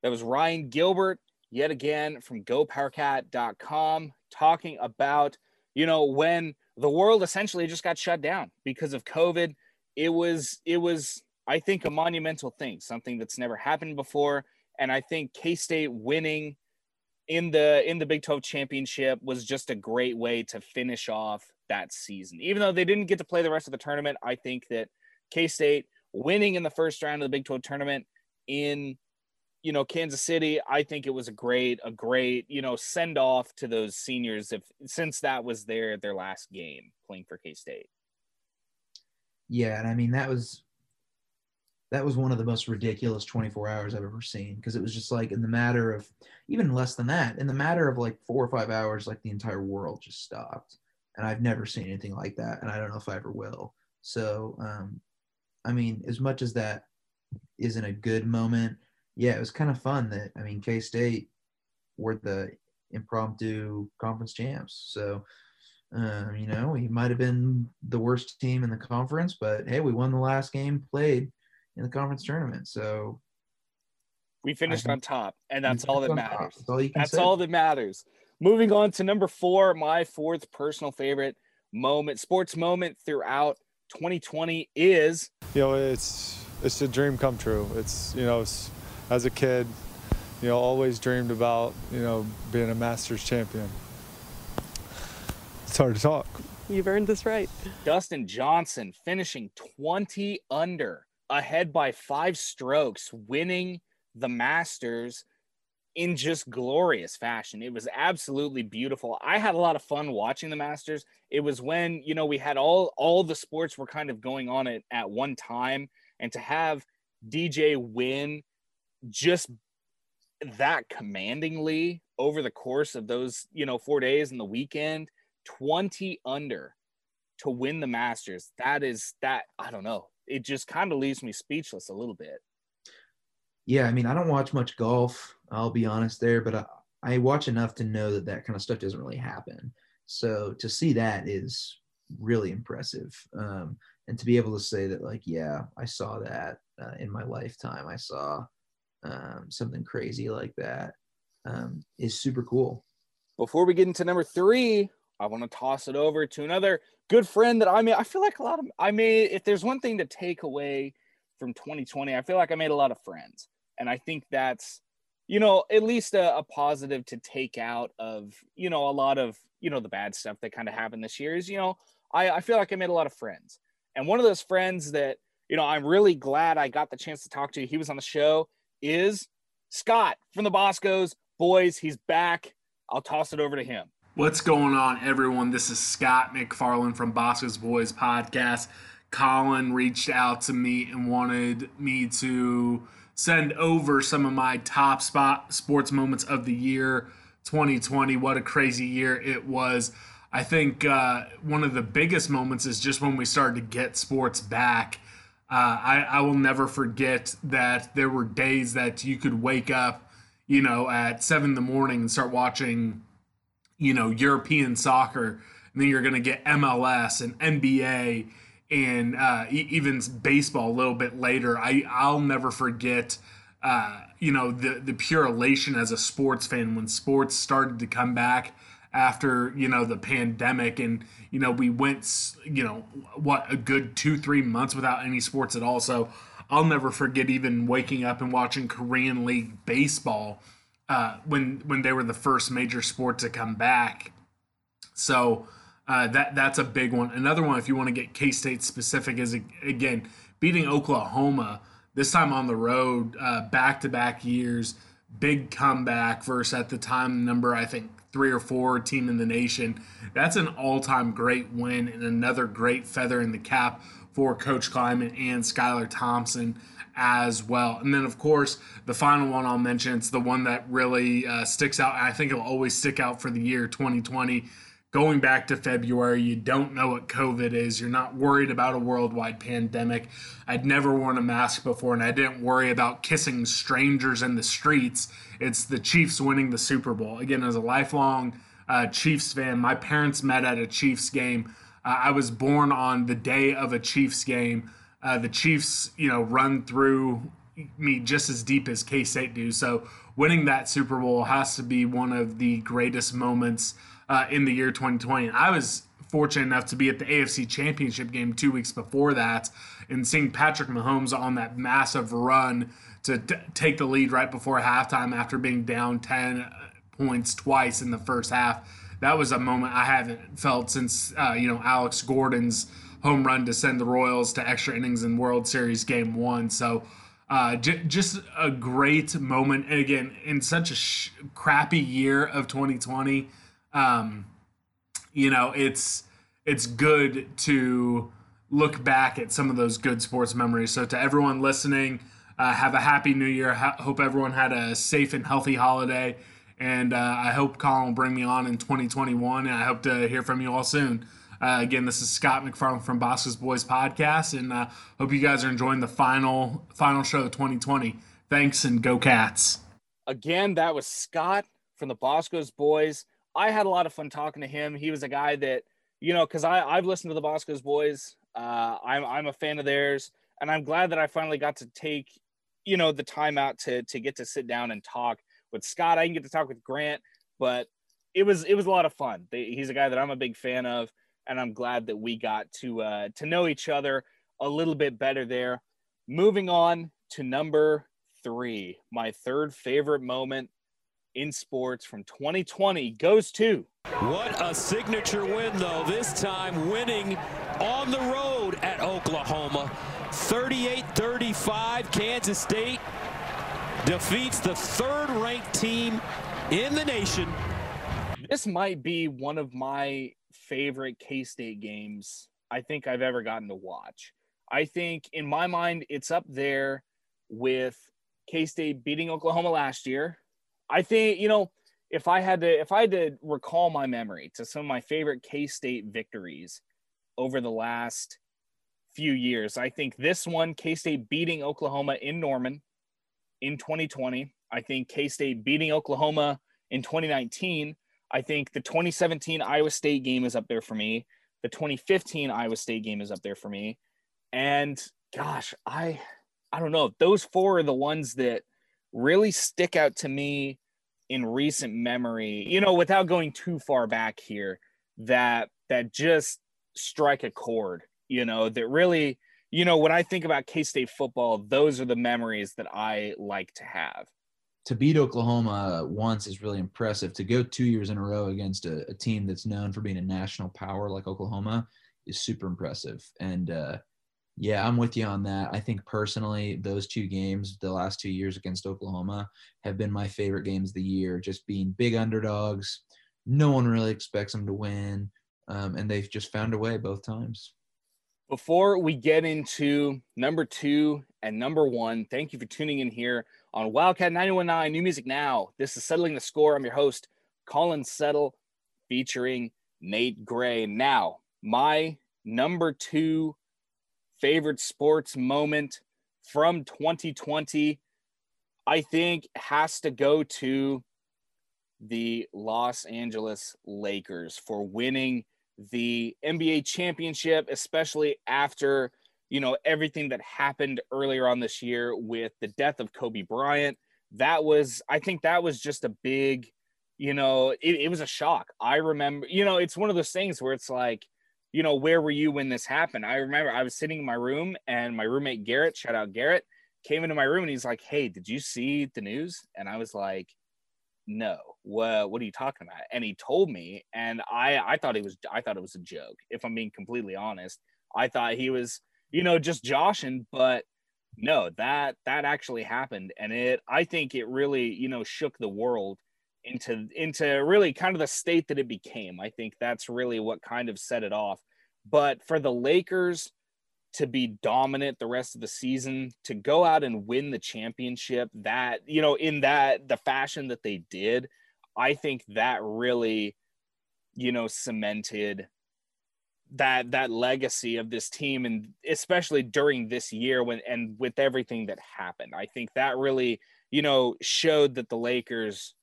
That was Ryan Gilbert yet again from GoPowerCat.com talking about you know when the world essentially just got shut down because of COVID. It was it was I think a monumental thing, something that's never happened before, and I think K State winning in the in the Big 12 championship was just a great way to finish off that season. Even though they didn't get to play the rest of the tournament, I think that K-State winning in the first round of the Big 12 tournament in you know Kansas City, I think it was a great a great, you know, send off to those seniors if since that was their their last game playing for K-State. Yeah, and I mean that was that was one of the most ridiculous 24 hours I've ever seen because it was just like in the matter of even less than that, in the matter of like four or five hours, like the entire world just stopped. And I've never seen anything like that. And I don't know if I ever will. So, um, I mean, as much as that isn't a good moment, yeah, it was kind of fun that, I mean, K State were the impromptu conference champs. So, um, you know, we might have been the worst team in the conference, but hey, we won the last game played in the conference tournament. So we finished on top, and that's all that matters. That's, all, that's all, that matters. Moving on to number four, my fourth personal favorite moment, sports moment throughout 2020 is. You know, it's it's a dream come true. It's you know, it's, as a kid, you know, always dreamed about you know being a Masters champion. It's hard to talk. You've earned this right. Dustin Johnson finishing 20 under ahead by five strokes, winning the Masters in just glorious fashion. It was absolutely beautiful. I had a lot of fun watching the Masters. It was when, you know, we had all all the sports were kind of going on at, at one time and to have DJ win just that commandingly over the course of those, you know, 4 days and the weekend, 20 under to win the Masters. That is that I don't know it just kind of leaves me speechless a little bit. Yeah, I mean, I don't watch much golf. I'll be honest there, but I, I watch enough to know that that kind of stuff doesn't really happen. So to see that is really impressive, um, and to be able to say that, like, yeah, I saw that uh, in my lifetime. I saw um, something crazy like that um, is super cool. Before we get into number three, I want to toss it over to another good friend that I made. I feel like a lot of I made. If there's one thing to take away from 2020, I feel like I made a lot of friends, and I think that's you know at least a, a positive to take out of you know a lot of you know the bad stuff that kind of happened this year is you know I, I feel like I made a lot of friends, and one of those friends that you know I'm really glad I got the chance to talk to. He was on the show. Is Scott from the Bosco's boys? He's back. I'll toss it over to him. What's going on, everyone? This is Scott McFarland from Bosco's Boys Podcast. Colin reached out to me and wanted me to send over some of my top spot sports moments of the year 2020. What a crazy year it was. I think uh, one of the biggest moments is just when we started to get sports back. Uh, I, I will never forget that there were days that you could wake up, you know, at seven in the morning and start watching you know European soccer, and then you're going to get MLS and NBA and uh, even baseball a little bit later. I I'll never forget. Uh, you know the the pure elation as a sports fan when sports started to come back after you know the pandemic and you know we went you know what a good two three months without any sports at all so i'll never forget even waking up and watching korean league baseball uh, when when they were the first major sport to come back. So uh, that that's a big one. Another one, if you want to get K State specific, is again beating Oklahoma this time on the road, back to back years, big comeback versus at the time number I think three or four team in the nation. That's an all-time great win and another great feather in the cap for Coach Klieman and Skylar Thompson as well. And then, of course, the final one I'll mention, it's the one that really uh, sticks out. I think it'll always stick out for the year 2020. Going back to February, you don't know what COVID is. You're not worried about a worldwide pandemic. I'd never worn a mask before, and I didn't worry about kissing strangers in the streets. It's the Chiefs winning the Super Bowl. Again, as a lifelong uh, Chiefs fan, my parents met at a Chiefs game. Uh, I was born on the day of a Chiefs game. Uh, the Chiefs, you know, run through me just as deep as K State do. So winning that Super Bowl has to be one of the greatest moments uh, in the year 2020. I was fortunate enough to be at the AFC Championship game two weeks before that and seeing Patrick Mahomes on that massive run to t- take the lead right before halftime after being down 10 points twice in the first half. That was a moment I haven't felt since, uh, you know, Alex Gordon's home run to send the Royals to extra innings in World Series Game One. So, uh, j- just a great moment. And again, in such a sh- crappy year of 2020, um, you know, it's it's good to look back at some of those good sports memories. So, to everyone listening, uh, have a happy New Year. Hope everyone had a safe and healthy holiday. And uh, I hope Colin will bring me on in 2021. And I hope to hear from you all soon. Uh, again, this is Scott McFarland from Bosco's Boys Podcast, and uh, hope you guys are enjoying the final final show of 2020. Thanks and go Cats! Again, that was Scott from the Bosco's Boys. I had a lot of fun talking to him. He was a guy that you know, because I I've listened to the Bosco's Boys. Uh, I'm I'm a fan of theirs, and I'm glad that I finally got to take you know the time out to to get to sit down and talk with Scott. I can get to talk with Grant, but it was it was a lot of fun. He's a guy that I'm a big fan of and I'm glad that we got to uh, to know each other a little bit better there. Moving on to number three, my third favorite moment in sports from 2020 goes to. What a signature win, though. This time winning on the road at Oklahoma. 38 35, Kansas State defeats the third ranked team in the nation. This might be one of my favorite K State games I think I've ever gotten to watch. I think in my mind, it's up there with K State beating Oklahoma last year. I think, you know, if I had to if I had to recall my memory to some of my favorite K State victories over the last few years, I think this one, K State beating Oklahoma in Norman in 2020. I think K State beating Oklahoma in 2019 I think the 2017 Iowa State game is up there for me. The 2015 Iowa State game is up there for me. And gosh, I I don't know. Those four are the ones that really stick out to me in recent memory. You know, without going too far back here, that that just strike a chord, you know, that really, you know, when I think about K-State football, those are the memories that I like to have to beat Oklahoma once is really impressive. To go two years in a row against a, a, team that's known for being a national power like Oklahoma is super impressive. And uh, yeah, I'm with you on that. I think personally, those two games, the last two years against Oklahoma, have been my favorite games of the year. Just being big underdogs, no one really expects them to win, um, and they've just found a way both times. Before we get into number two and number one, thank you for tuning in here on Wildcat 919 New Music Now. This is Settling the Score. I'm your host, Colin Settle, featuring Nate Gray. Now, my number two favorite sports moment from 2020, I think, has to go to the Los Angeles Lakers for winning the NBA championship, especially after you know, everything that happened earlier on this year with the death of Kobe Bryant. That was, I think that was just a big, you know, it, it was a shock. I remember, you know, it's one of those things where it's like, you know, where were you when this happened? I remember I was sitting in my room and my roommate Garrett, shout out Garrett, came into my room and he's like, Hey, did you see the news? And I was like, no what what are you talking about and he told me and i i thought it was i thought it was a joke if i'm being completely honest i thought he was you know, just joshing. But no, that that actually happened, and it I think it really you know shook the world into into really kind of the state that it became. I think that's really what kind of set it off. But for the Lakers to be dominant the rest of the season, to go out and win the championship, that you know in that the fashion that they did, I think that really you know cemented that that legacy of this team and especially during this year when and with everything that happened. I think that really you know showed that the lakers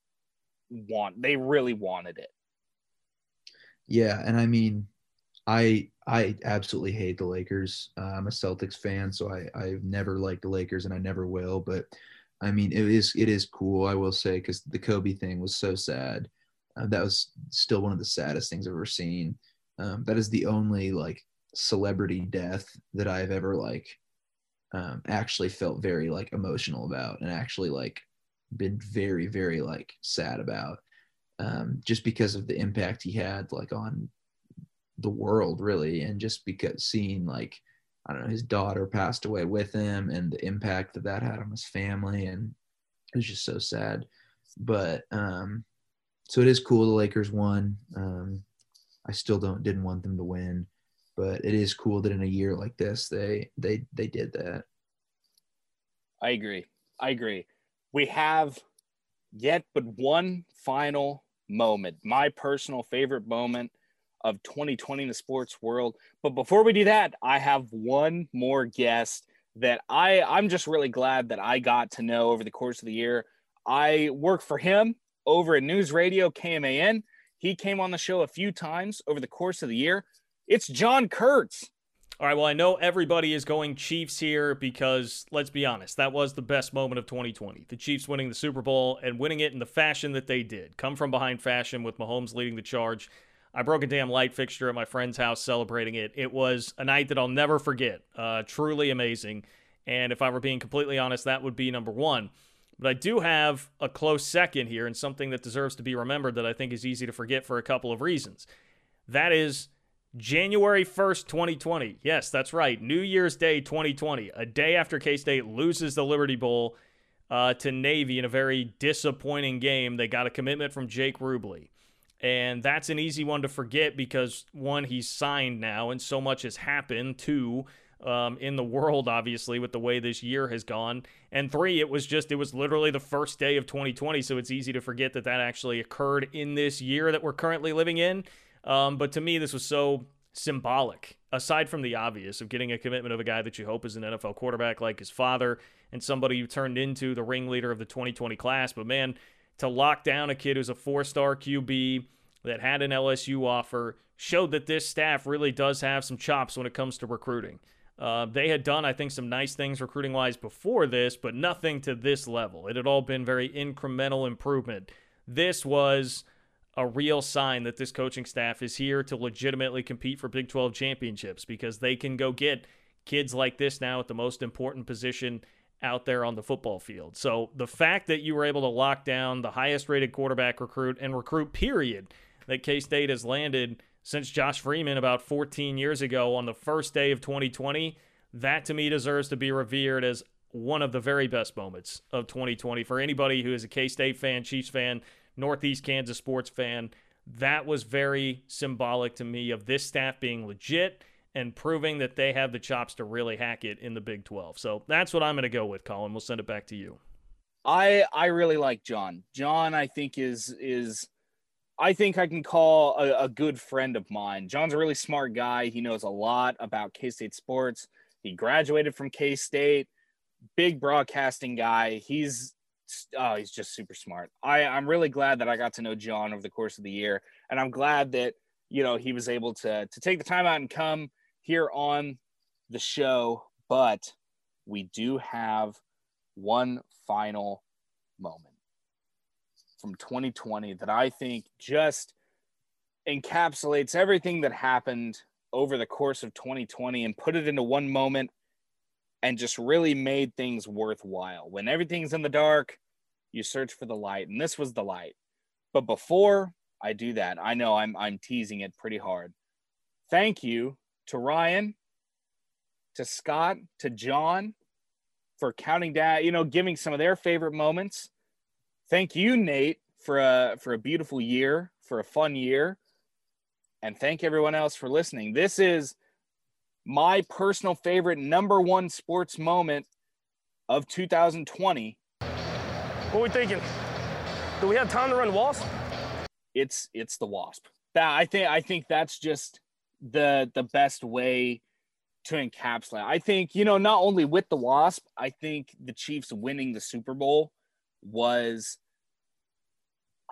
want they really wanted it. Yeah and i mean i i absolutely hate the lakers. Uh, i'm a celtics fan so i i've never liked the lakers and i never will but i mean it is it is cool i will say because the kobe thing was so sad. Uh, that was still one of the saddest things i've ever seen. Um, that is the only like celebrity death that I've ever like um, actually felt very like emotional about and actually like been very very like sad about. Um, just because of the impact he had like on the world really and just because seeing like I don't know his daughter passed away with him and the impact that that had on his family and it was just so sad but um so it is cool the Lakers won um I still don't didn't want them to win, but it is cool that in a year like this they they they did that. I agree. I agree. We have yet but one final moment, my personal favorite moment of 2020 in the sports world. But before we do that, I have one more guest that I I'm just really glad that I got to know over the course of the year. I work for him over at News Radio KMAN. He came on the show a few times over the course of the year. It's John Kurtz. All right, well, I know everybody is going Chiefs here because, let's be honest, that was the best moment of 2020. The Chiefs winning the Super Bowl and winning it in the fashion that they did. Come from behind fashion with Mahomes leading the charge. I broke a damn light fixture at my friend's house celebrating it. It was a night that I'll never forget. Uh, truly amazing. And if I were being completely honest, that would be number one. But I do have a close second here and something that deserves to be remembered that I think is easy to forget for a couple of reasons. That is January 1st, 2020. Yes, that's right. New Year's Day 2020, a day after K State loses the Liberty Bowl uh, to Navy in a very disappointing game. They got a commitment from Jake Rubley. And that's an easy one to forget because, one, he's signed now, and so much has happened. Two, um, in the world, obviously, with the way this year has gone. And three, it was just, it was literally the first day of 2020. So it's easy to forget that that actually occurred in this year that we're currently living in. Um, but to me, this was so symbolic, aside from the obvious of getting a commitment of a guy that you hope is an NFL quarterback like his father and somebody who turned into the ringleader of the 2020 class. But man, to lock down a kid who's a four star QB that had an LSU offer showed that this staff really does have some chops when it comes to recruiting. Uh, they had done, I think, some nice things recruiting wise before this, but nothing to this level. It had all been very incremental improvement. This was a real sign that this coaching staff is here to legitimately compete for Big 12 championships because they can go get kids like this now at the most important position out there on the football field. So the fact that you were able to lock down the highest rated quarterback recruit and recruit period that K State has landed since Josh Freeman about 14 years ago on the first day of 2020. That to me deserves to be revered as one of the very best moments of 2020 for anybody who is a K State fan, Chiefs fan, Northeast Kansas sports fan. That was very symbolic to me of this staff being legit and proving that they have the chops to really hack it in the Big 12. So that's what I'm going to go with, Colin. We'll send it back to you. I I really like John. John, I think is is I think I can call a, a, good friend of mine. John's a really smart guy. He knows a lot about K State sports. He graduated from K State, big broadcasting guy. He's oh, he's just super smart. I, I'm really glad that I got to know John over the course of the year, and I'm glad that you know he was able to to take the time out and come here on the show. But we do have one final moment from 2020 that I think just encapsulates everything that happened over the course of 2020 and put it into one moment and just really made things worthwhile. When everything's in the dark, you search for the light, and this was the light. But before I do that, I know I'm I'm teasing it pretty hard. Thank you to Ryan, to Scott, to John, for counting down, you know, giving some of their favorite moments. Thank you, Nate, for a for a beautiful year, for a fun year. And thank everyone else for listening. This is my personal favorite number one sports moment of 2020. What are we thinking? Do we have time to run Wasp? It's it's the Wasp. That I think I think that's just the the best way to encapsulate. I think, you know, not only with the Wasp, I think the Chiefs winning the Super Bowl was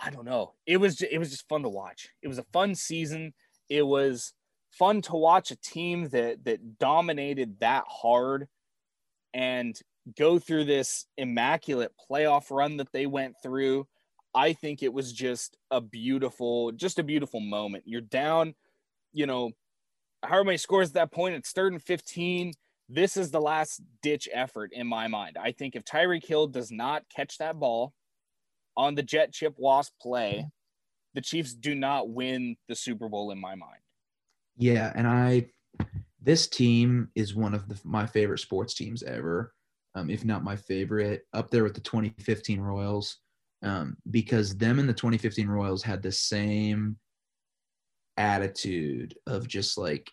I don't know. It was it was just fun to watch. It was a fun season. It was fun to watch a team that that dominated that hard and go through this immaculate playoff run that they went through. I think it was just a beautiful, just a beautiful moment. You're down, you know, many scores at that point, it's third and 15. This is the last ditch effort in my mind. I think if Tyreek Hill does not catch that ball on the jet chip wasp play, the Chiefs do not win the Super Bowl in my mind. Yeah, and I this team is one of the, my favorite sports teams ever, um, if not my favorite, up there with the 2015 Royals, um, because them and the 2015 Royals had the same attitude of just like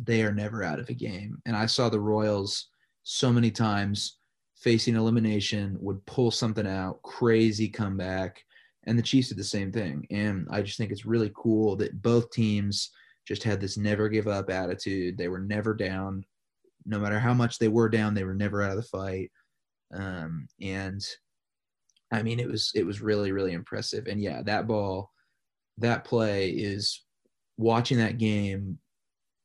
they are never out of a game. And I saw the Royals so many times facing elimination would pull something out, crazy comeback, and the Chiefs did the same thing. And I just think it's really cool that both teams just had this never give up attitude. They were never down. No matter how much they were down, they were never out of the fight. Um, and I mean, it was it was really really impressive. And yeah, that ball, that play is watching that game.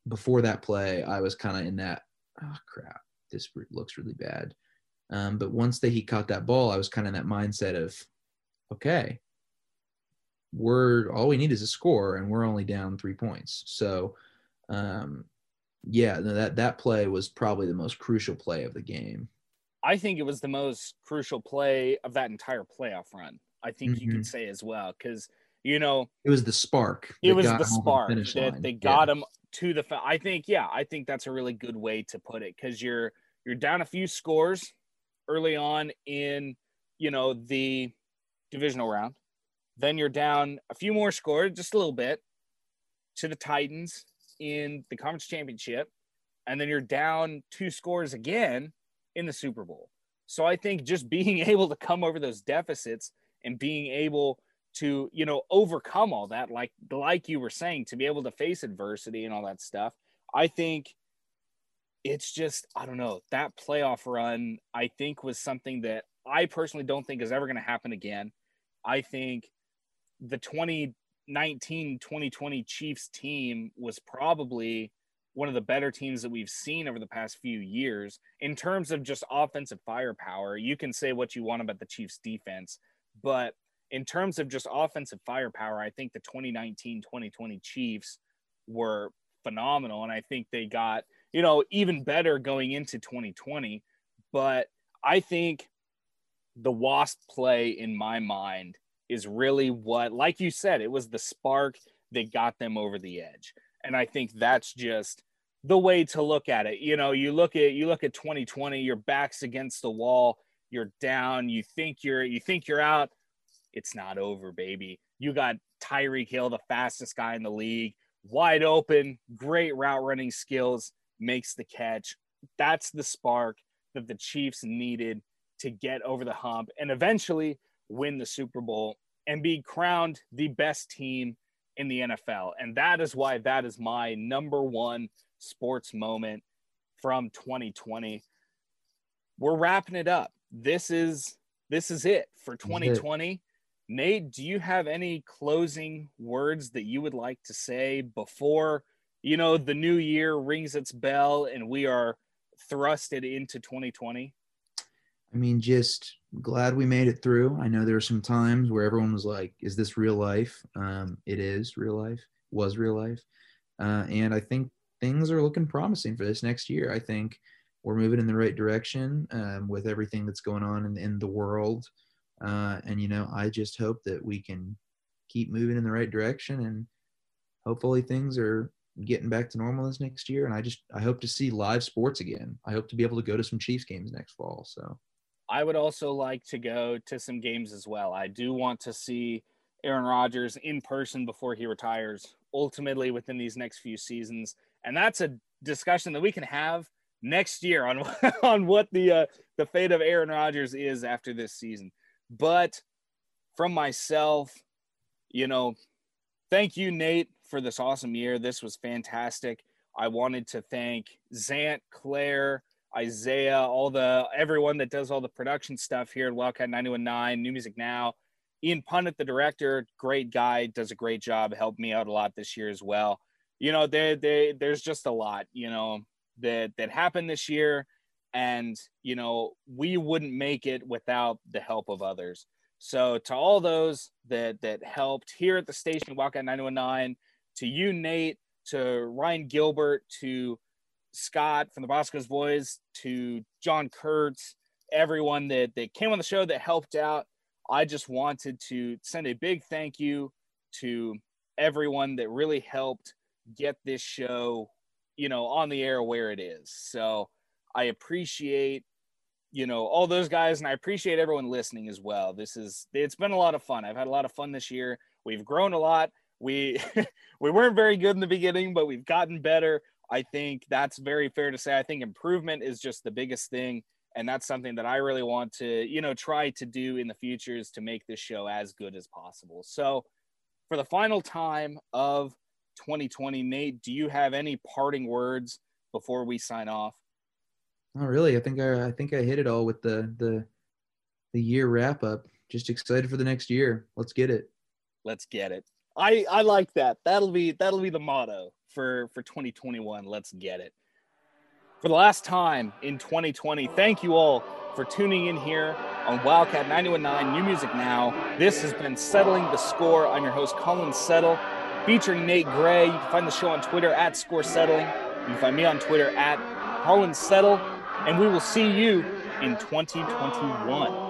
Before that play, I was kind of in that. Oh crap! This looks really bad. Um, but once that he caught that ball, I was kind of in that mindset of, okay, we're all we need is a score, and we're only down three points. So, um, yeah, that that play was probably the most crucial play of the game. I think it was the most crucial play of that entire playoff run. I think mm-hmm. you could Mm-hmm. say as well because you know It was the spark. it was the spark finish that line. they Yeah. got him to the. fi- I think yeah, I think that's a really good way to put it because you're you're down a few scores early on in you know the divisional round, then you're down a few more scores, just a little bit, to the Titans in the conference championship, and then you're down two scores again in the Super Bowl. So I think just being able to come over those deficits and being able to, you know, overcome all that, like like you were saying, to be able to face adversity and all that stuff, I think it's just I don't know that playoff run. I think was something that I personally don't think is ever going to happen again. I think the 2019 2020 Chiefs team was probably one of the better teams that we've seen over the past few years in terms of just offensive firepower. You can say what you want about the Chiefs defense, but in terms of just offensive firepower, I think the 2019 2020 Chiefs were phenomenal. And I think they got, you know, even better going into 2020. But I think the Wasp play in my mind is really what, like you said, it was the spark that got them over the edge. And I think that's just the way to look at it. You know, you look at you look at 2020, your back's against the wall, you're down, you think you're you think you're out. It's not over, baby. You got Tyreek Hill, the fastest guy in the league, wide open, great route running skills, makes the catch. That's the spark that the Chiefs needed to get over the hump and eventually win the Super Bowl and be crowned the best team in the NFL. And that is why that is my number one sports moment from 2020. We're wrapping it up. This is this is it for 2020. Nate, do you have any closing words that you would like to say before, you know, the new year rings its bell and we are thrusted into 2020? I mean, just glad we made it through. I know there were some times where everyone was like, "Is this real life?" Um, it is real life. Was real life, uh, and I think things are looking promising for this next year. I think we're moving in the right direction um, with everything that's going on in, in the world, uh, and you know, I just hope that we can keep moving in the right direction, and hopefully things are getting back to normal this next year. And I just I hope to see live sports again. I hope to be able to go to some Chiefs games next fall. So I would also like to go to some games as well. I do want to see Aaron Rodgers in person before he retires, ultimately within these next few seasons. And that's a discussion that we can have next year on on what the uh, the fate of Aaron Rodgers is after this season. But from myself, you know, thank you, Nate, for this awesome year. This was fantastic. I wanted to thank Zant, Claire, Isaiah, all the everyone that does all the production stuff here at Wildcat 919, New Music Now. Ian Punnett, the director, great guy, does a great job, helped me out a lot this year as well. You know, they, they, there's just a lot, you know, that that happened this year, and you know, we wouldn't make it without the help of others. So to all those that that helped here at the station, Wildcat 919, to you, Nate, to Ryan Gilbert, to Scott from the Bosco's Boys, to John Kurtz, everyone that, that came on the show that helped out. I just wanted to send a big thank you to everyone that really helped get this show, you know, on the air where it is. So I appreciate, you know, all those guys and I appreciate everyone listening as well. This is it's been a lot of fun. I've had a lot of fun this year. We've grown a lot. We we weren't very good in the beginning, but we've gotten better. I think that's very fair to say. I think improvement is just the biggest thing. And that's something that I really want to, you know, try to do in the future is to make this show as good as possible. So, for the final time of 2020, Nate, do you have any parting words before we sign off? Not really. I think I, I think I hit it all with the the the year wrap up. Just excited for the next year. Let's get it. Let's get it. I I like that. That'll be that'll be the motto for for 2021. Let's get it. For the last time in 2020, thank you all for tuning in here on Wildcat 919 New Music Now. This has been Settling the Score. I'm your host, Colin Settle, featuring Nate Gray. You can find the show on Twitter at Score Settling. You can find me on Twitter at Colin Settle. And we will see you in 2021.